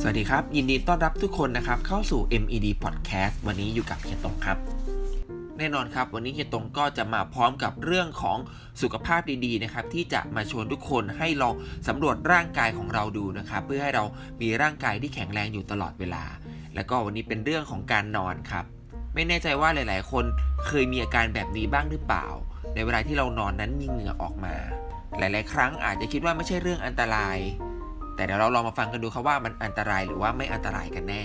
สวัสดีครับ ยินดีต้อนรับทุกคนนะครับเข้าสู่ MED Podcast วันนี้อยู่กับเฮียตงครับ แน่นอนครับวันนี้เฮียตงก็จะมาพร้อมกับเรื่องของสุขภาพดีๆนะครับที่จะมาชวนทุกคนให้ลองสำรวจร่างกายของเราดูนะครับเพื่อให้เรามีร่างกายที่แข็งแรงอยู่ตลอดเวลา แล้วก็วันนี้เป็นเรื่องของการนอนครับ ไม่แน่ใจว่าหลาย ๆ คนเคยมีอาการแบบนี้บ้างหรือเปล่า ในเวลาที่เรานอนนั้นมีเหงื่อออกมา หลาย ๆ ครั้งอาจจะคิดว่าไม่ใช่เรื่องอันตราย แต่เดี๋ยวเราลองมาฟังกันดูครับว่ามันอันตรายหรือว่าไม่อันตรายกันแน่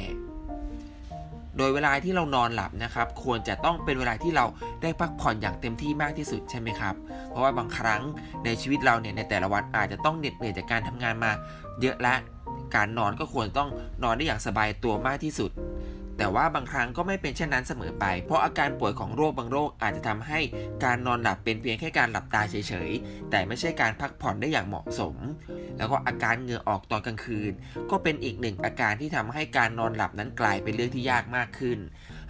โดยเวลาที่เรานอนหลับนะครับ ควรจะต้องเป็นเวลาที่เราได้พักผ่อนอย่างเต็มที่มากที่สุดใช่ไหมครับ เพราะว่าบางครั้งในชีวิตเราเนี่ยในแต่ละวันอาจจะต้องเหน็ดเหนื่อยจากการทำงานมา เยอะและการนอนก็ควรต้องนอนได้อย่างสบายตัวมากที่สุด แต่ว่าบางครั้งก็ไม่เป็นเช่นนั้นเสมอไป เพราะอาการป่วยของโรคบางโรคอาจจะทำให้การนอนหลับเป็นเพียงแค่การหลับตาเฉยๆ แต่ไม่ใช่การพักผ่อนได้อย่างเหมาะสม แล้วก็อาการเหงื่อออกตอนกลางคืน ก็เป็นอีกหนึ่งอาการที่ทำให้การนอนหลับนั้นกลายเป็นเรื่องที่ยากมากขึ้น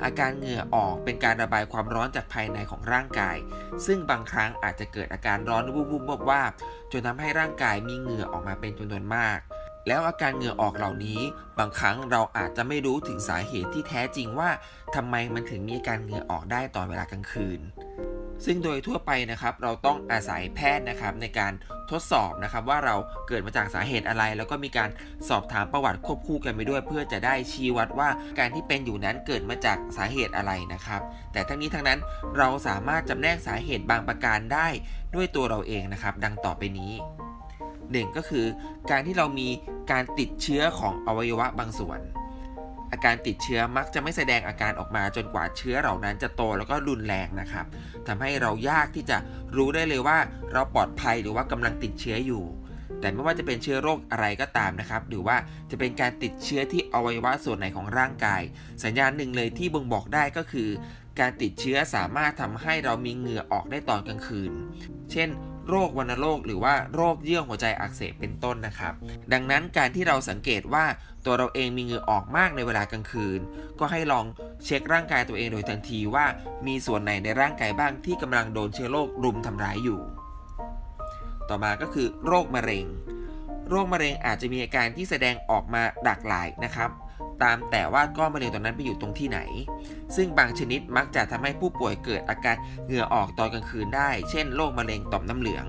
อาการเหงื่อออกเป็นการระบายความร้อนจากภายในของร่างกาย ซึ่งบางครั้งอาจจะเกิดอาการร้อนวุบๆวาบๆจนทำให้ร่างกายมีเหงื่อออกมาเป็นจำนวนมาก แล้วอาการเหงื่อออกเหล่านี้ บางครั้งเราอาจจะไม่รู้ถึงสาเหตุที่แท้จริงว่าทำไมมันถึงมีอาการเหงื่อออกได้ตอนเวลากลางคืน ซึ่งโดยทั่วไปนะครับเราต้องอาศัยแพทย์นะครับในการทดสอบนะครับว่าเราเกิดมาจากสาเหตุอะไร แล้วก็มีการสอบถามประวัติควบคู่กันไปด้วย เพื่อจะได้ชี้วัดว่าการที่เป็นอยู่นั้นเกิดมาจากสาเหตุอะไรนะครับ แต่ทั้งนี้ทั้งนั้นเราสามารถจำแนกสาเหตุบางประการได้ด้วยตัวเราเองนะครับ ดังต่อไปนี้ หนึ่งก็คือ การที่เรามีการติดเชื้อของอวัยวะบางส่วน อาการติดเชื้อมักจะไม่แสดงอาการออกมาจนกว่าเชื้อเหล่านั้นจะโตแล้วก็รุนแรงนะครับทำให้เรายากที่จะรู้ได้เลยว่าเราปลอดภัยหรือว่ากำลังติดเชื้ออยู่แต่ไม่ว่าจะเป็นเชื้อโรคอะไรก็ตามนะครับ หรือว่าจะเป็นการติดเชื้อที่อวัยวะส่วนไหนของร่างกาย สัญญาณหนึ่งเลยที่บ่งบอกได้ก็คือ การติดเชื้อสามารถทำให้เรามีเหงื่อออกได้ตอนกลางคืน เช่น โรควัณโรค หรือว่าโรคเยื่อหัวใจอักเสบเป็นต้นนะครับ ดังนั้นการที่เราสังเกตว่าตัวเราเองมีเหงื่อออกมากในเวลากลางคืน ก็ให้ลองเช็คร่างกายตัวเองโดยทันทีว่ามีส่วนไหนในร่างกายบ้างที่กำลังโดนเชื้อโรครุมทำร้ายอยู่ ต่อมาก็คือโรคมะเร็ง โรคมะเร็งอาจจะมีอาการที่แสดงออกมาหลากหลายนะครับ ตามแต่ว่าก้อนมะเร็งตรงนั้นไปอยู่ตรงที่ไหน ซึ่งบางชนิดมักจะทำให้ผู้ป่วยเกิดอาการเหงื่อออกตอนกลางคืนได้ เช่นโรคมะเร็งต่อมน้ำเหลือง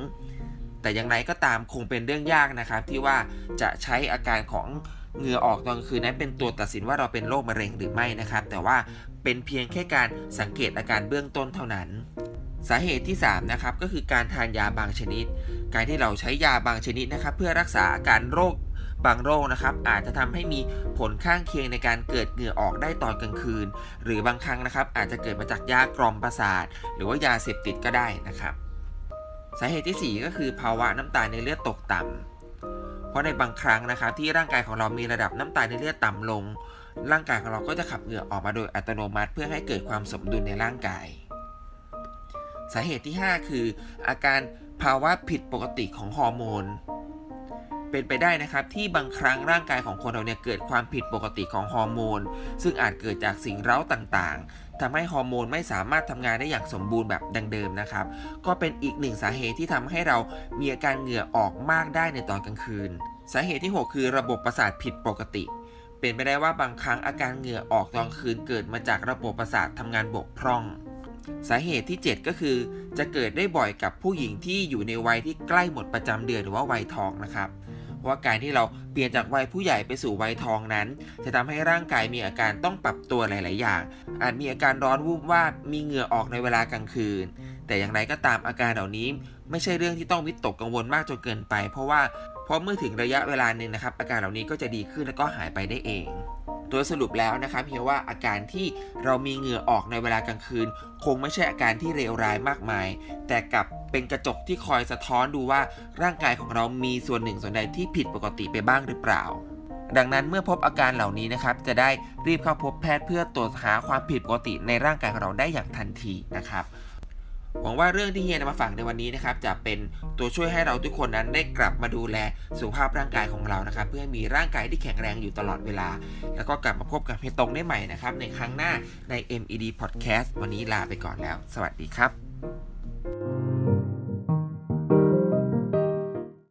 แต่อย่างไรก็ตามคงเป็นเรื่องยากนะครับ ที่ว่าจะใช้อาการของเหงื่อออกตอนกลางคืนนั้นเป็นตัวตัดสินว่าเราเป็นโรคมะเร็งหรือไม่นะครับ แต่ว่าเป็นเพียงแค่การสังเกตอาการเบื้องต้นเท่านั้นสาเหตุที่ 3 นะครับ ก็คือการทานยาบางชนิด การที่เราใช้ยาบางชนิดนะครับ เพื่อรักษาอาการโรค บางโรคนะครับอาจจะทำให้มีผลข้างเคียงในการเกิดเหงื่อออกได้ตอนกลางคืน หรือบางครั้งนะครับอาจจะเกิดมาจากยากล่อมประสาท หรือว่ายาเสพติดก็ได้นะครับสาเหตุที่ 4 ก็คือภาวะน้ำตาลในเลือดตกต่ำเพราะในบางครั้งนะครับที่ร่างกายของเรามีระดับน้ำตาลในเลือดต่ำลง ร่างกายของเราก็จะขับเหงื่อออกมาโดยอัตโนมัติ เพื่อให้เกิดความสมดุลในร่างกาย สาเหตุที่ 5 คือ อาการภาวะผิดปกติของฮอร์โมน เป็นไปได้นะครับที่บางครั้งร่างกายของคนเราเนี่ยเกิดความผิดปกติของฮอร์โมน ซึ่งอาจเกิดจากสิ่งเร้าต่างๆทำให้ฮอร์โมนไม่สามารถทำงานได้อย่างสมบูรณ์แบบดังเดิมนะครับ ก็เป็นอีกหนึ่งสาเหตุที่ทำให้เรามีอาการเหงื่อออกมากได้ในตอนกลางคืน สาเหตุที่ 6 คือระบบประสาทผิดปกติเป็นไปได้ว่าบางครั้งอาการเหงื่อออกตอนคืนเกิดมาจากระบบประสาททำงานบกพร่อง สาเหตุที่ 7 ก็คือ จะเกิดได้บ่อยกับผู้หญิงที่อยู่ในวัยที่ใกล้หมดประจำเดือนหรือว่าวัยทองนะครับ เพราะว่าการที่เราเปลี่ยนจากวัยผู้ใหญ่ไปสู่วัยทองนั้น จะทำให้ร่างกายมีอาการต้องปรับตัวหลาย ๆ อย่าง อาจมีอาการร้อนวูบว่าบมีเหงื่อออกในเวลากลางคืน แต่อย่างไรก็ตามอาการเหล่านี้ ไม่ใช่เรื่องที่ต้องวิตกกังวลมากจนเกินไป เพราะว่าพอเมื่อถึงระยะเวลาหนึ่งนะครับอาการเหล่านี้ก็จะดีขึ้นแล้วก็หายไปได้เอง โดยสรุปแล้วนะครับเพียงว่าอาการที่เรามีเหงื่อออกในเวลากลางคืน คงไม่ใช่อาการที่เลวร้ายมากมาย แต่กลับเป็นกระจกที่คอยสะท้อนดูว่าร่างกายของเรามีส่วนหนึ่งส่วนใดที่ผิดปกติไปบ้างหรือเปล่าดังนั้นเมื่อพบอาการเหล่านี้นะครับ จะได้รีบเข้าพบแพทย์เพื่อตรวจหาความผิดปกติในร่างกายของเราได้อย่างทันทีนะครับ หวังว่าเรื่องที่เฮียนำมาฝากในวันนี้นะครับจะเป็นตัวช่วยให้เราทุกคนนั้นได้กลับมาดูแลสุขภาพร่างกายของเรานะครับ เพื่อมีร่างกายที่แข็งแรงอยู่ตลอดเวลา แล้วก็กลับมาพบกับเฮียตรงได้ใหม่นะครับในครั้งหน้าใน MED Podcast วันนี้ลาไปก่อนแล้ว สวัสดีครับ